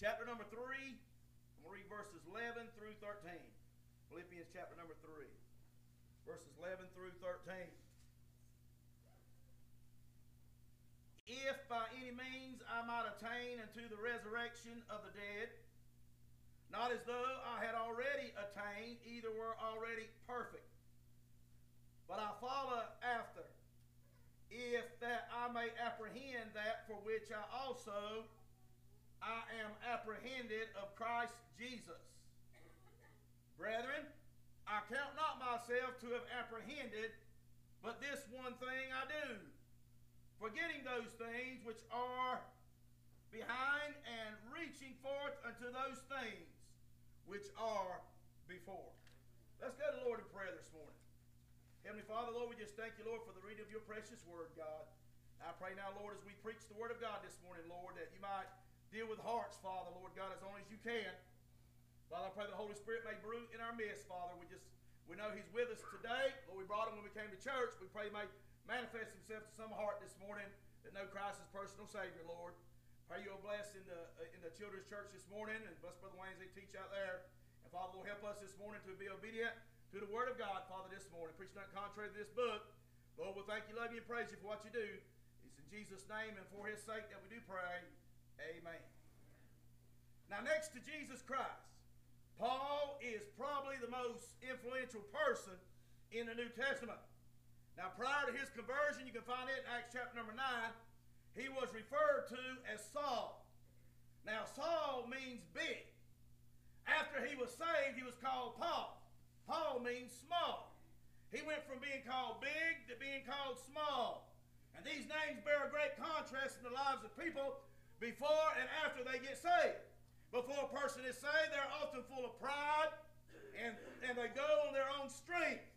chapter number 3. I'm going to read verses 11 through 13. Philippians chapter number 3, verses 11 through 13. If by any means I might attain unto the resurrection of the dead, not as though I had already attained, either were already perfect. But I follow after, if that I may apprehend that for which I also I am apprehended of Christ Jesus. Brethren, I count not myself to have apprehended, but this one thing I do, forgetting those things which are behind and reaching forth unto those things which are before. Let's go to the Lord in prayer this morning. Heavenly Father, Lord, we just thank you, Lord, for the reading of your precious word, God. I pray now, Lord, as we preach the word of God this morning, Lord, that you might deal with hearts, Father, Lord God, as only as you can. Father, I pray the Holy Spirit may brew in our midst, Father. We just we know He's with us today. Lord, we brought Him when we came to church. We pray He may manifest Himself to some heart this morning that know Christ is personal Savior, Lord. Pray you'll bless in the uh, in the children's church this morning and bless Brother Wayne as they teach out there. And Father, will help us this morning to be obedient to the Word of God, Father, this morning. Preach not contrary to this book. Lord, we'll thank you, love you, and praise you for what you do. It's in Jesus' name and for His sake that we do pray. Amen. Now, next to Jesus Christ, Paul is probably the most influential person in the New Testament. Now, prior to his conversion, you can find it in Acts chapter number 9, he was referred to as Saul. Now, Saul means big. After he was saved, he was called Paul. Paul means small. He went from being called big to being called small. And these names bear a great contrast in the lives of people before and after they get saved. Before a person is saved, they're often full of pride and, and they go on their own strength.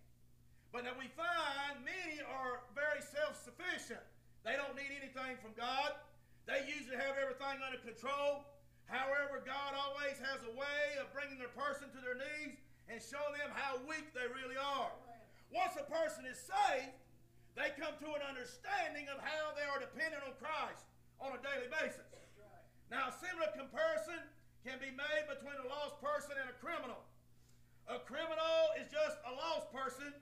But now we find many are very self sufficient. They don't need anything from God, they usually have everything under control. However, God always has a way of bringing their person to their knees and show them how weak they really are. Once a person is saved, they come to an understanding of how they are dependent on Christ on a daily basis. Now, a similar comparison can be made between a lost person and a criminal. A criminal is just a lost person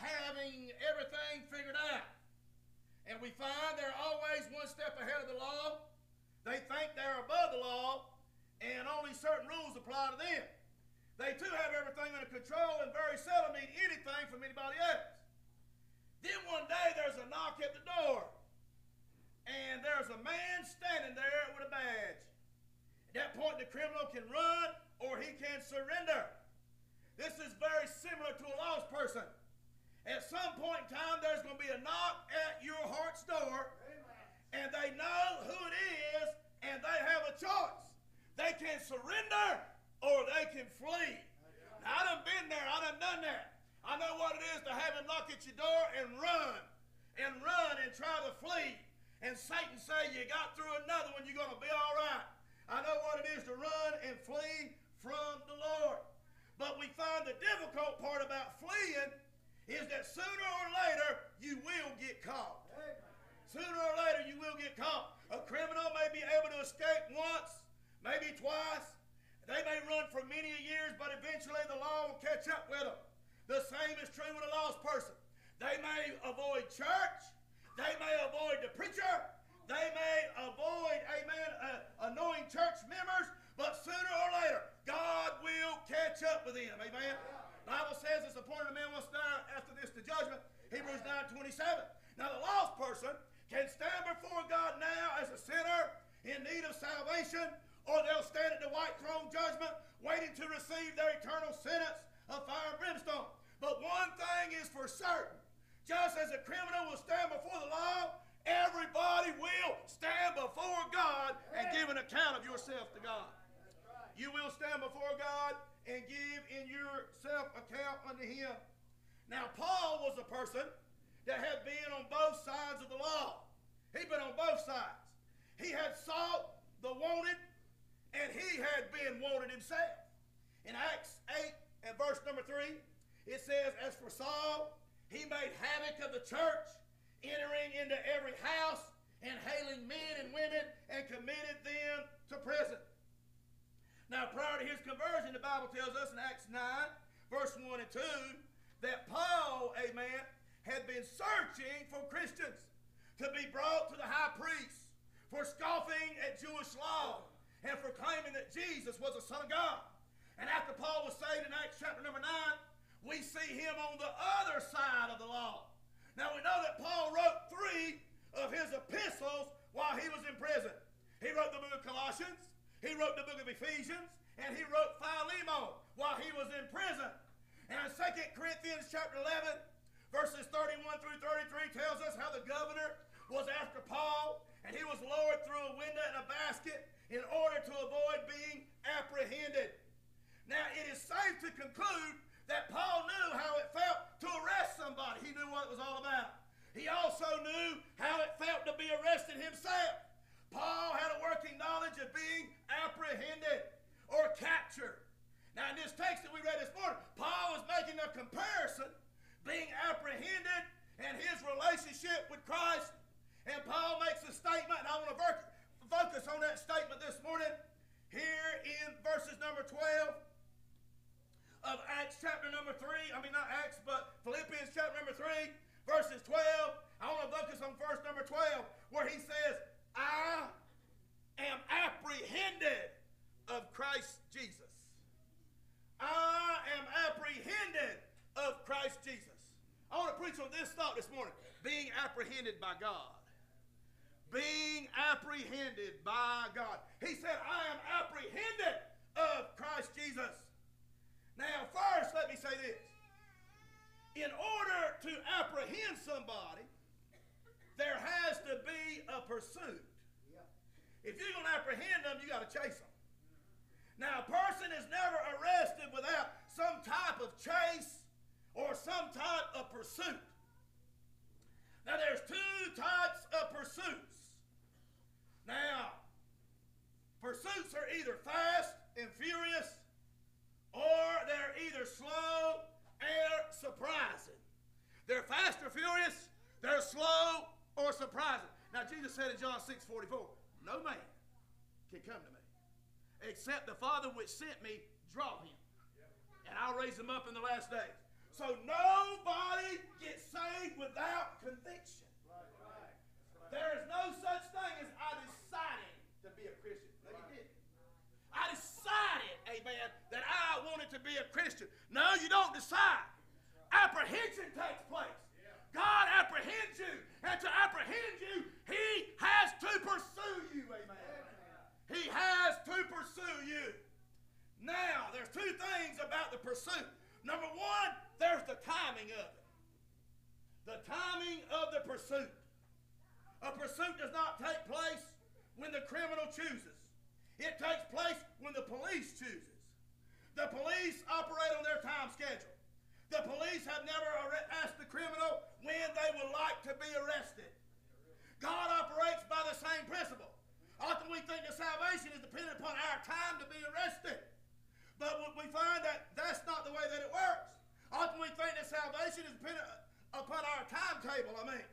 having everything figured out. And we find they're always one step ahead of the law. They think they're above the law, and only certain rules apply to them. They too have everything under control and very seldom need anything from anybody else. Then one day there's a knock at the door, and there's a man standing there with a badge. At that point, the criminal can run or he can surrender. This is very similar to a lost person. At some point in time, there's going to be a knock at your heart's door, and they know who it is, and they have a choice. They can surrender or they can flee. Now, I done been there. I done done that. I know what it is to have him knock at your door and run, and run and try to flee. And Satan say, you got through another one, you're going to be all right. I know what it is to run and flee from the Lord. But we find the difficult part about fleeing is that sooner or later you will get caught. Sooner or later you will get caught. A criminal may be able to escape once, maybe twice. They may run for many years, but eventually the law will catch up with them. The same is true with a lost person. They may avoid church. They may avoid the preacher. They may avoid, amen, uh, annoying church members, but sooner or later, God will catch up with them. Amen. Bible says it's appointed a man must die after this to judgment. Hebrews 9 27. Now, the lost person can stand before God now as a sinner in need of salvation, or they'll stand at the white throne judgment waiting to receive their eternal sentence of fire and brimstone. But one thing is for certain just as a criminal will stand before the law, Everybody will stand before God and give an account of yourself to God. You will stand before God and give in yourself account unto Him. Now, Paul was a person that had been on both sides of the law. He'd been on both sides. He had sought the wanted, and he had been wanted himself. In Acts 8 and verse number 3, it says, As for Saul, he made havoc of the church entering into every house and hailing men and women and committed them to prison. Now, prior to his conversion, the Bible tells us in Acts 9, verse 1 and 2, that Paul, amen, had been searching for Christians to be brought to the high priest for scoffing at Jewish law and for claiming that Jesus was the Son of God. And after Paul was saved in Acts chapter number 9, we see him on the other side of the law. Now we know that Paul wrote three of his epistles while he was in prison. He wrote the book of Colossians, he wrote the book of Ephesians, and he wrote Philemon while he was in prison. And in 2 Corinthians chapter 11, verses 31 through 33 tells us how the governor was after Paul, and he was lowered through a window in a basket in order to avoid being apprehended. Now, it is safe to conclude that Paul knew how it felt to arrest somebody. He knew what it was all about. He also knew how it felt to be arrested himself. Paul had a working knowledge of being apprehended or captured. Now, in this text that we read this morning, Paul was making a comparison, being apprehended and his relationship with Christ. And Paul makes a statement, and I want to focus on that statement this morning here in verses number 12 of Acts chapter number 3. I mean, not Acts, but Philippians chapter number 3, verses 12. I want to focus on verse number 12, where he says, I am apprehended of Christ Jesus. I am apprehended of Christ Jesus. I want to preach on this thought this morning being apprehended by God. Being apprehended by God. He said, I am apprehended of Christ Jesus. Now, first, let me say this. In order to apprehend somebody, there has to be a pursuit. If you're going to apprehend them, you got to chase them. Now, a person is never arrested without some type of chase or some type of pursuit. Now, there's two types of pursuits. Now, pursuits are either fast and furious, or they're either slow or surprising. They're fast or furious, they're slow or surprising. Now, Jesus said in John 6 44, No man can come to me except the Father which sent me draw him. And I'll raise him up in the last days. So nobody gets saved without conviction. There is no such thing as I decided to be a Christian. No, you didn't. I decided, amen, that I to be a Christian. No, you don't decide. Apprehension takes place. God apprehends you. And to apprehend you, He has to pursue you. Amen. He has to pursue you. Now, there's two things about the pursuit. Number one, there's the timing of it. The timing of the pursuit. A pursuit does not take place when the criminal chooses. It takes place when the police chooses. The police operate on their time schedule. The police have never asked the criminal when they would like to be arrested. God operates by the same principle. Often we think that salvation is dependent upon our time to be arrested. But we find that that's not the way that it works. Often we think that salvation is dependent upon our timetable, I mean.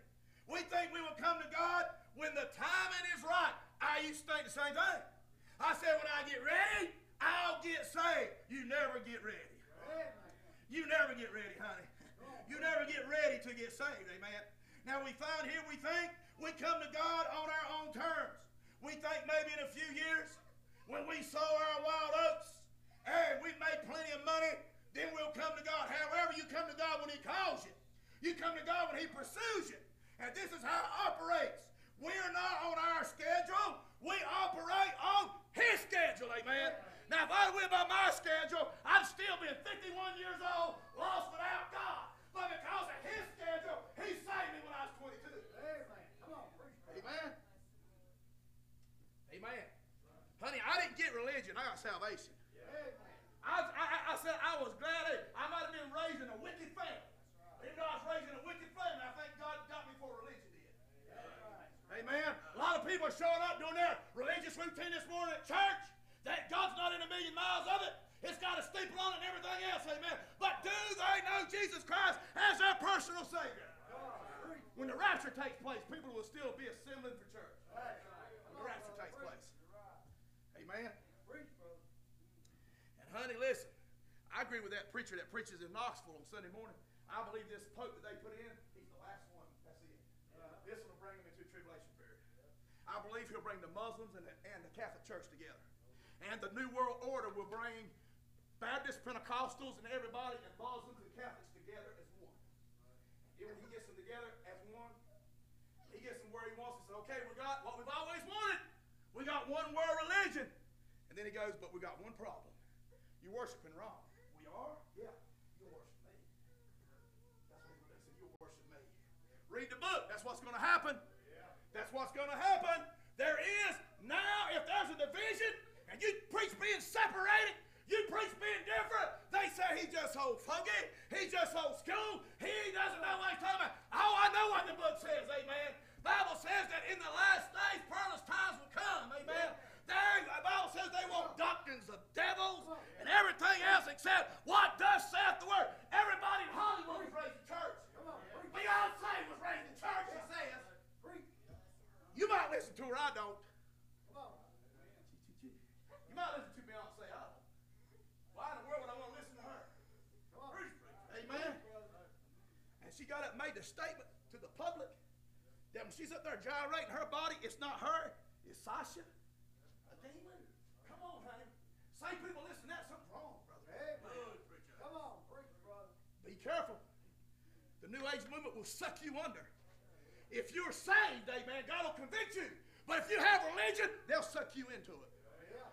We think we will come to God when the timing is right. I used to think the same thing. I said, when I get ready, I'll get saved. You never get ready. You never get ready, honey. You never get ready to get saved, amen. Now we find here, we think we come to God on our own terms. We think maybe in a few years, when we sow our wild oats, and we've made plenty of money, then we'll come to God. However, you come to God when He calls you. You come to God when He pursues you. And this is how it operates. We are not on our schedule. We operate on His schedule, amen. Now, if I went by my schedule, I'd still be 51 years old, lost without God. But because of His schedule, He saved me when I was 22. Amen. Come on, Amen. Amen. Honey, I didn't get religion. I got salvation. I, I, I, said I was glad I might have been raised in a wicked family. Even though I was raised in a wicked family, I think God got me for religion did. Amen. A lot of people are showing up doing their religious routine this morning at church. That God's not in a million miles of it. It's got a steeple on it and everything else, amen. But do they know Jesus Christ as their personal Savior? When the rapture takes place, people will still be assembling for church. When the rapture takes place. Amen. And honey, listen. I agree with that preacher that preaches in Knoxville on Sunday morning. I believe this pope that they put in, he's the last one. That's it. Uh, this will bring them into tribulation period. I believe he'll bring the Muslims and the, and the Catholic Church together. And the New World Order will bring Baptists, Pentecostals, and everybody, and Muslims and Catholics together as one. And when he gets them together as one, he gets them where he wants. He says, okay, we got what we've always wanted. We got one world religion. And then he goes, but we got one problem. You're worshiping wrong. We are? Yeah. You worship me. That's what he said. You worship me. Read the book. That's what's going to happen. That's what's going to happen. There is now, if there's a division, and you preach being separated, you preach being different. They say he just so funky. He just so school. He doesn't know what he's talking about. Oh, I know what the book says, amen. Bible says that in the last days, perilous times will come, amen. There, the Bible says they want doctrines of devils and everything else except what does saith the word. Everybody in Hollywood was raised in church. Beyonce was raised in church, it says. You might listen to her, I don't. You might listen to Beyonce, I don't. Why in the world would I want to listen to her? Amen. And she got up made the statement to the public that when she's up there gyrating her body, it's not her, it's Sasha. A demon. Come on, honey. Say people listen, that's something wrong, brother. Good, preacher. Come on, preach, brother. Be careful. The New Age movement will suck you under. If you're saved, amen, God will convict you. But if you have religion, they'll suck you into it.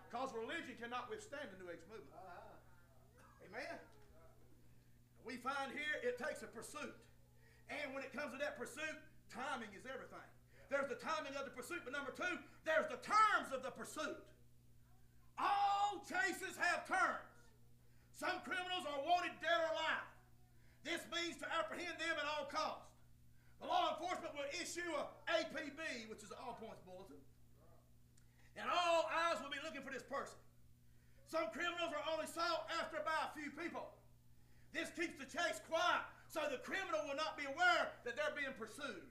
Because religion cannot withstand the New Age movement. Uh-huh. Amen. We find here it takes a pursuit. And when it comes to that pursuit, timing is everything. There's the timing of the pursuit, but number two, there's the terms of the pursuit. All chases have terms. Some criminals are wanted dead or alive. This means to apprehend them at all costs. The law enforcement will issue a APB, which is an all points bulletin, and all eyes will be looking for this person. Some criminals are only sought after by a few people. This keeps the chase quiet, so the criminal will not be aware that they're being pursued.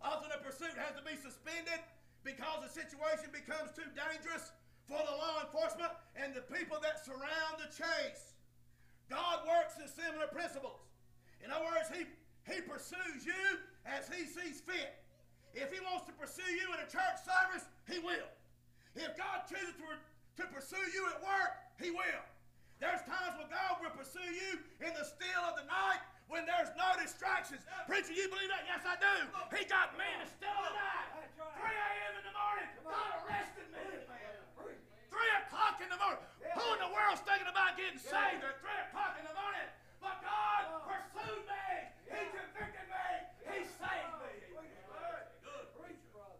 Often a pursuit has to be suspended because the situation becomes too dangerous for the law enforcement and the people that surround the chase. God works in similar principles. In other words, he, he pursues you as he sees fit. If he wants to pursue you in a church service, he will. If God chooses to, to pursue you at work, he will. There's times when God will pursue you in the still of the night when there's no distractions. Preacher, you believe that? Yes, I do. He got me in the still of the night. 3 a.m. in the morning, God arrested me. 3 o'clock in the morning. Who in the world's thinking about getting saved at 3 o'clock in the morning? But God pursued me. He convicted me. He saved me. Good. Preach, brother.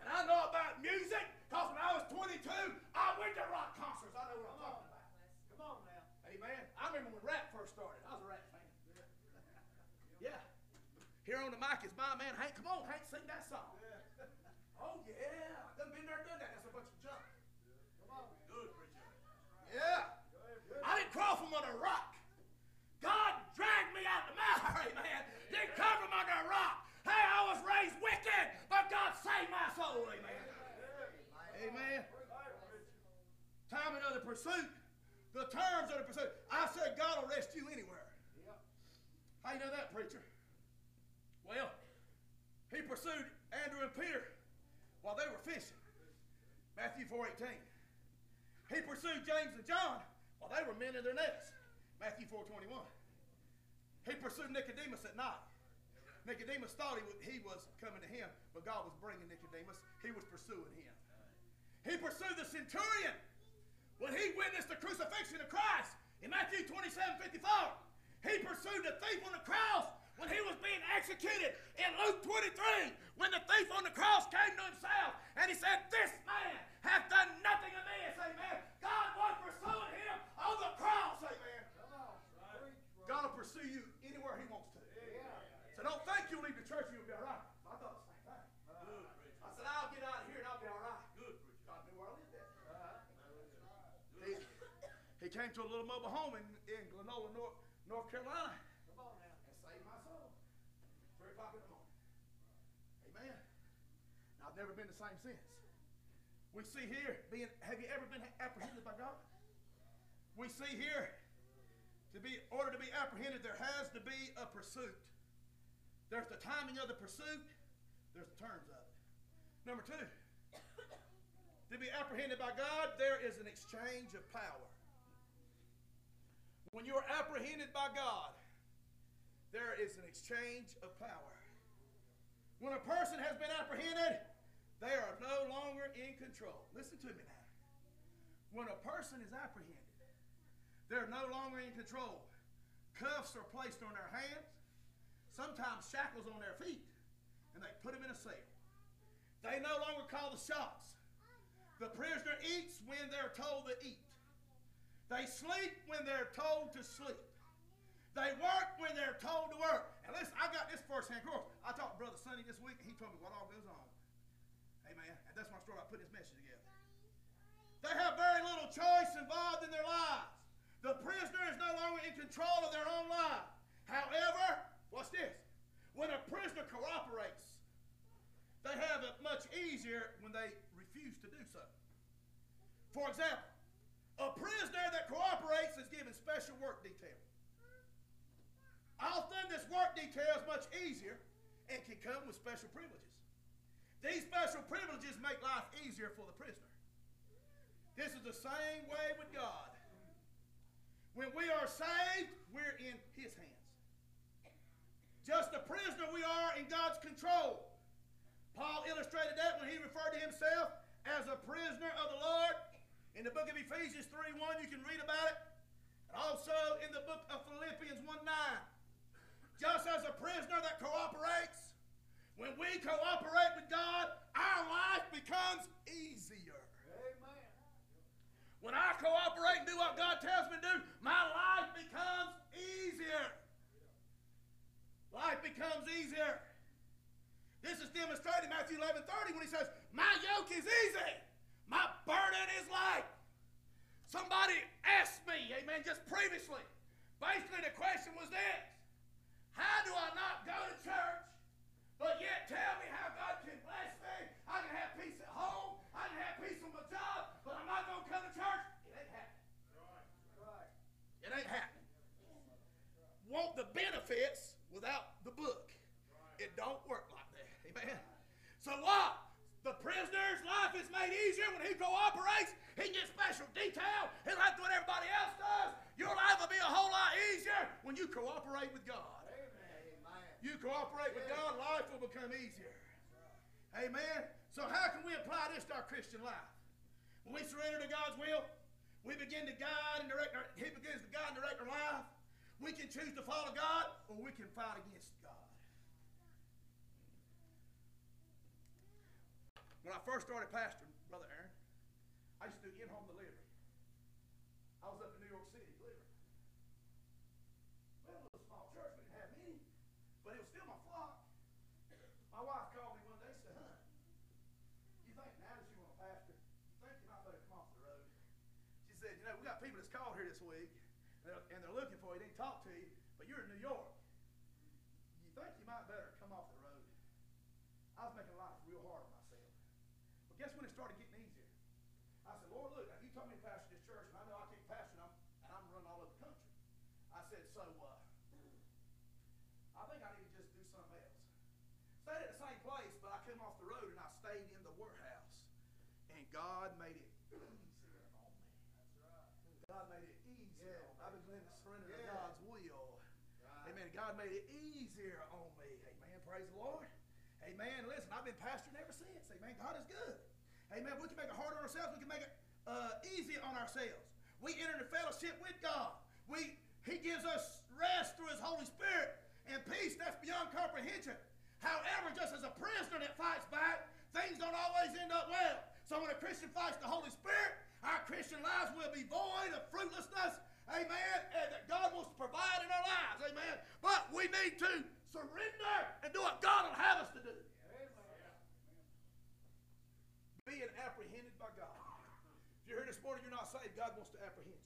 And I know about music because when I was 22, I went to rock concerts. I know what I'm talking about. Come on now. Amen. I remember when rap first started. I was a rap fan. Yeah. Here on the mic is my man Hank. Come on, Hank, sing that song. Oh yeah. I've done been there, done that. That's a bunch of junk. Come on. Good preacher. Yeah. I didn't crawl from under a rock. God dragged me out of the mire, amen. Didn't come from under a rock. Hey, I was raised wicked, but God saved my soul, amen. Amen. Timing of the pursuit, the terms of the pursuit. I said God will rest you anywhere. How you know that, preacher? He pursued Andrew and Peter while they were fishing. Matthew 4.18. He pursued James and John while they were men in their nets. Matthew 4.21. He pursued Nicodemus at night. Nicodemus thought he he was coming to him, but God was bringing Nicodemus. He was pursuing him. He pursued the centurion when he witnessed the crucifixion of Christ in Matthew 27 54. He pursued the thief on the cross when he was being executed in Luke 23 when the thief on the cross came to himself and he said, This man hath done nothing amiss, amen. God was pursuing him on the cross, amen. On. God will pursue you anywhere he wants to. Yeah. So don't think you'll leave the church and you'll be all right. I thought same thing. I said, I'll get out of here and I'll be all right. Good, where I lived. He, he came to a little mobile home in, in Glenola, North, North Carolina Come on now. and saved my soul. Three o'clock in the morning. Amen. Now, I've never been the same since. We see here, being, have you ever been apprehended by God? we see here to be order to be apprehended, there has to be a pursuit. There's the timing of the pursuit, there's the terms of it. Number two, to be apprehended by God, there is an exchange of power. When you are apprehended by God, there is an exchange of power. When a person has been apprehended, they are no longer in control. Listen to me now. When a person is apprehended, they're no longer in control. Cuffs are placed on their hands, sometimes shackles on their feet, and they put them in a cell. They no longer call the shots. The prisoner eats when they're told to eat. They sleep when they're told to sleep. They work when they're told to work. And listen, I got this firsthand course. I talked to Brother Sonny this week, and he told me what all goes on. That's when I started putting this message together. They have very little choice involved in their lives. The prisoner is no longer in control of their own life. However, what's this? When a prisoner cooperates, they have it much easier when they refuse to do so. For example, a prisoner that cooperates is given special work detail. Often this work detail is much easier and can come with special privileges. These special privileges make life easier for the prisoner. This is the same way with God. When we are saved, we're in His hands. Just a prisoner, we are in God's control. Paul illustrated that when he referred to himself as a prisoner of the Lord. In the book of Ephesians 3 1, you can read about it. And also in the book of Philippians 1 9. Just as a prisoner that cooperates, when we cooperate with God, our life becomes easier. Amen. When I cooperate and do what God tells me to do, my life becomes easier. Life becomes easier. This is demonstrated in Matthew 11 30 when he says, My yoke is easy, my burden is light. Somebody asked me, amen, just previously. Basically, the question was this How do I not go to church, tell me how God can bless me? I can have peace at home, I can have peace on my job, but I'm not going to come to church? It ain't happening. Right. It ain't happening. Want the benefits without the book. It don't work like that. Amen. So what? The prisoner's life is made easier when he cooperates. He gets special detail. He'll have to do what everybody else does. Your life will be a whole lot easier when you cooperate with God. You cooperate with God, life will become easier. Amen. So how can we apply this to our Christian life? When we surrender to God's will, we begin to guide and direct our, He begins to guide and direct our life. We can choose to follow God or we can fight against God. When I first started pastoring, Brother Aaron, I used to do in-home delivery. I was up in New York City delivering. Well, it was a small church, we didn't have many, but it was still my flock. My wife called me one day and said, Hun, you think now that you want to pastor, you think you might better come off the road? She said, You know, we got people that's called here this week, and they're, and they're looking for you, they didn't talk to you, but you're in New York. You think you might better come off the road? I was making life real hard on myself. But guess when it started getting easier? I said, Lord, look, now you told me to pastor this church, and I know I can't pastor, and I'm, and I'm running all over the country. I said, so uh, I think I need to just do something else. Stayed at the same place, but I came off the road and I stayed in the warehouse. And God made it easier on me. Right. God made it easier. on me. I've been willing to surrender to God's will. Right. Amen. God made it easier on me. Amen. Praise the Lord. Amen. Listen, I've been pastoring ever since. Amen. God is good. Amen. We can make it hard on ourselves. We can make it uh, easy on ourselves. We enter into fellowship with God. We He gives us rest through His Holy Spirit and peace that's beyond comprehension. However, just as a prisoner that fights back, things don't always end up well. So when a Christian fights the Holy Spirit, our Christian lives will be void of fruitlessness. Amen. And that God wants to provide in our lives. Amen. But we need to surrender and do what God will have us to do. Being apprehended by God. If you're here this morning, you're not saved, God wants to apprehend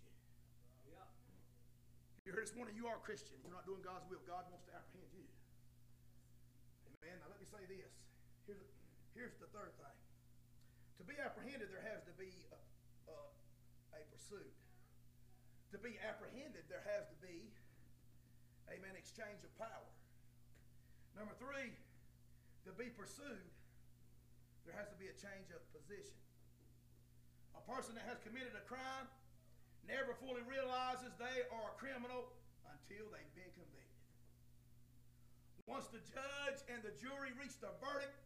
you're here this morning, you are a Christian. You're not doing God's will. God wants to apprehend you. Amen. Now let me say this. Here's, here's the third thing. To be apprehended, there has to be a, a, a pursuit. to be apprehended, there has to be, a amen, exchange of power. Number three, to be pursued, there has to be a change of position. A person that has committed a crime never fully realizes they are a criminal until they've been convicted. Once the judge and the jury reach the verdict,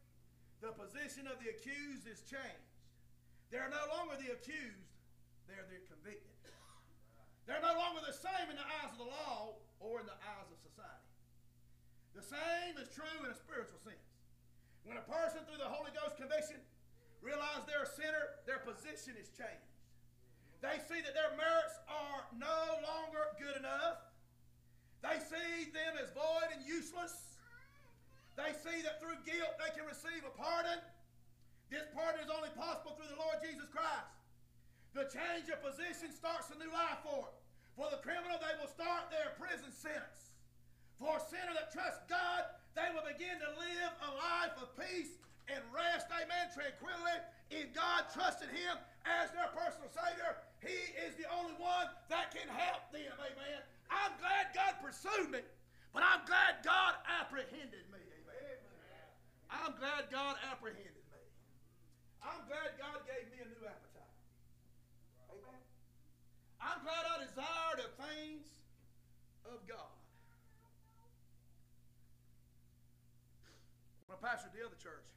the position of the accused is changed. They're no longer the accused, they're the convicted. They're no longer the same in the eyes of the law or in the eyes of society. The same is true in a spiritual sense. When a person, through the Holy Ghost conviction, realizes they're a sinner, their position is changed. They see that their merits are no longer good enough. They see them as void and useless. They see that through guilt they can receive a pardon. This pardon is only possible through the Lord Jesus Christ. The change of position starts a new life for. For the criminal, they will start their prison sentence. For a sinner that trusts God, they will begin to live a life of peace and rest, amen, tranquility in God, trusting Him as their personal Savior. He is the only one that can help them, amen. I'm glad God pursued me, but I'm glad God apprehended me, amen. I'm glad God apprehended me. I'm glad God gave me a new appetite. Amen. I'm glad I desire the things of God. When I pastored the other church,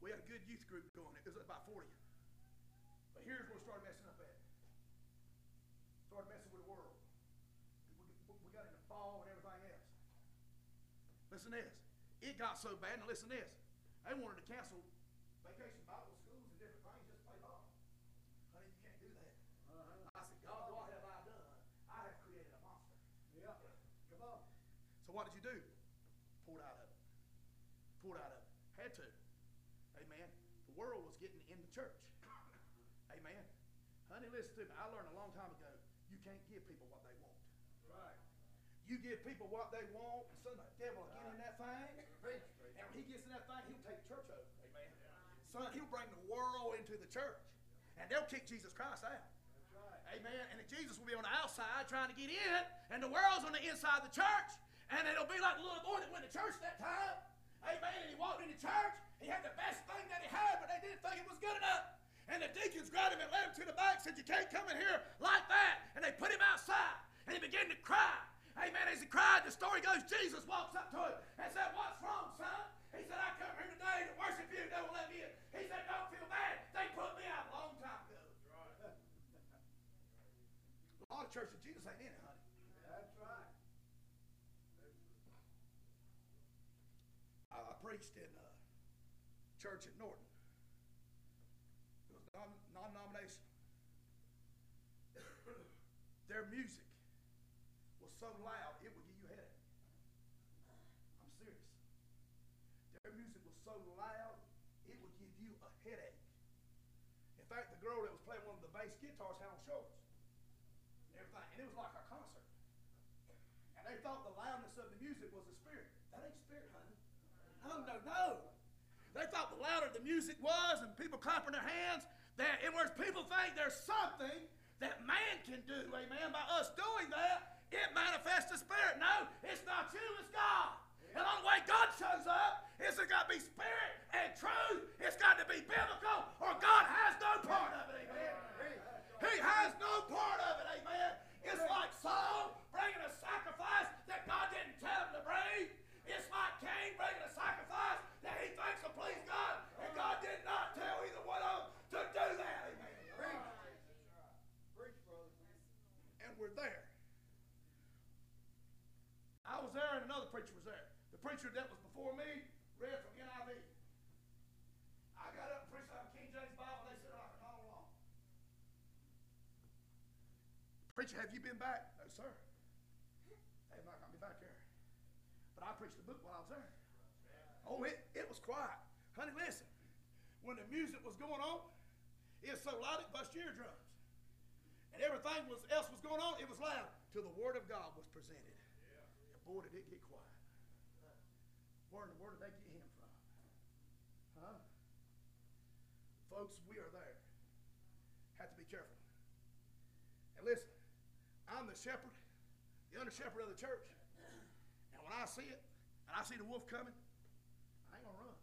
we had a good youth group going. It was about 40. Here's where we started messing up at. Started messing with the world. We, got into fall and everything else. Listen to this. It got so bad, and listen to this. They wanted to cancel vacation Bible schools and different things just to play ball. Honey, you can't do that. Uh-huh. I said, God, what have I done? I have created a monster. Yeah. Come on. So what did you do? Pulled out of it. Pulled out of it. Had to. Amen. The world was getting in the church. Amen. Honey, listen to me. I learned a long time ago. You can't give people what they want. Right. You give people what they want, and son, the devil will get in that thing. And when he gets in that thing, he'll take the church over. Amen. Son, he'll bring the world into the church. And they'll kick Jesus Christ out. Right. Amen. And Jesus will be on the outside trying to get in, and the world's on the inside of the church. And it'll be like the little boy that went to church that time. Amen. And he walked into church. He had the best thing that he had, but they didn't think it was good enough. And the deacons grabbed him and led him to the back, said, You can't come in here like that. And they put him outside. And he began to cry. Amen. As he cried, the story goes, Jesus walks up to him and said, What's wrong, son? He said, I come here today to worship you. They won't let me in. He said, Don't feel bad. They put me out a long time ago. A lot of churches, Jesus ain't in it, honey. That's right. I, I preached in a church at Norton. Non-denominational. Their music was so loud it would give you a headache. I'm serious. Their music was so loud it would give you a headache. In fact, the girl that was playing one of the bass guitars had on shorts and everything, and it was like a concert. And they thought the loudness of the music was the spirit. That ain't spirit, honey. No, no, no. They thought the louder the music was and people clapping their hands, that in words, people think there's something that man can do, amen. By us doing that, it manifests the spirit. No, it's not you, it's God. And the only way God shows up is it's got to be spirit and truth. It's got to be biblical, or God has no part of it, amen. He has no part of it, amen. It's like Saul bringing a sacrifice that God didn't tell him to bring. It's like Cain bringing a sacrifice that he thinks will please God, and God did not tell either one of them to do that, amen. Preach, brother. And we're there. I was there, and another preacher was there. The preacher that was before me read from NIV. I got up and preached out of King James Bible, and they said, like all along. Preacher, have you been back? No, sir. They have not got me back there. But I preached the book while I was there. Oh, it, it was quiet. Honey, listen. When the music was going on, it was so loud it bust eardrums. And everything was, else was going on, it was loud till the Word of God was presented. And boy, did it get quiet. Where in the did they get him from? Huh? Folks, we are there. Have to be careful. Now listen, I'm the shepherd, the under shepherd of the church. And when I see it, and I see the wolf coming, I ain't gonna run.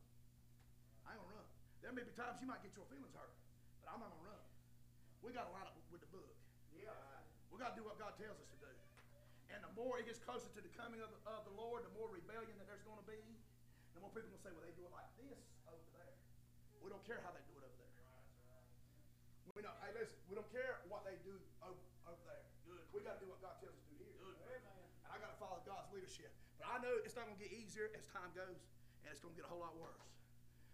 I ain't gonna run. There may be times you might get your feelings hurt, but I'm not gonna run. We gotta line up with the book. Yeah. We got to do what God tells us to do. And the more it gets closer to the coming of the, of the Lord, the more rebellion that there's going to be, the more people going to say, well, they do it like this over there. We don't care how they do it over there. We know, hey, listen, we don't care what they do over, over there. Good. We got to do what God tells us to do here. Good. And I got to God's leadership. But I know it's not going to get easier as time goes, and it's going to get a whole lot worse.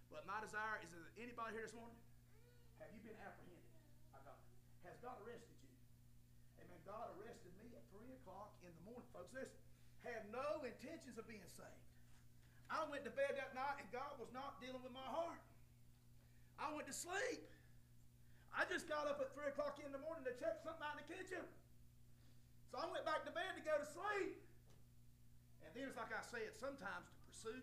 But my desire is that anybody here this morning, have you been apprehended? by God? Has God arrested you? Amen. God arrested me at 3 o'clock in the morning, folks. Listen, had no intentions of being saved. I went to bed that night and God was not dealing with my heart. I went to sleep. I just got up at 3 o'clock in the morning to check something out in the kitchen. So I went back to bed to go to sleep. Then it's like I said, sometimes the pursuit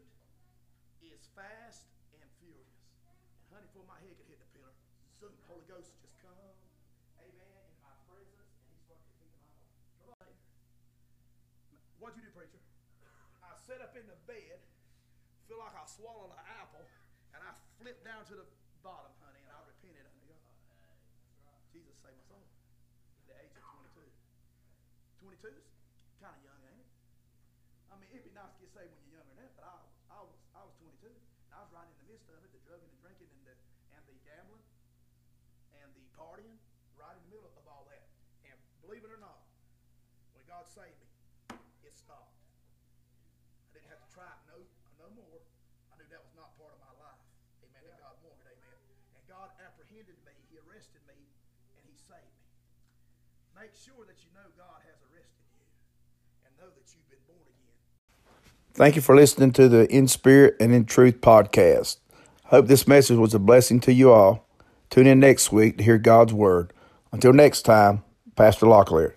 is fast and furious. And honey, before my head could hit the pillar, the Holy Ghost just come, amen, in my presence, and he started to my on. What'd you do, preacher? I sat up in the bed, feel like I swallowed an apple, and I flipped down to the bottom, honey, and I repented unto uh-uh. God. Jesus saved my soul at the age of 22. 22 is kind of young, ain't it? I mean, it'd be nice to get saved when you're younger than that, but I, I was I was 22. And I was right in the midst of it, the drugging and drinking and the and the gambling and the partying, right in the middle of all that. And believe it or not, when God saved me, it stopped. I didn't have to try it no no more. I knew that was not part of my life. Amen. That God wanted. Amen. And God apprehended me. He arrested me, and He saved me. Make sure that you know God has arrested you, and know that you've been born again. Thank you for listening to the In Spirit and in Truth podcast. Hope this message was a blessing to you all. Tune in next week to hear God's Word. Until next time, Pastor Locklear.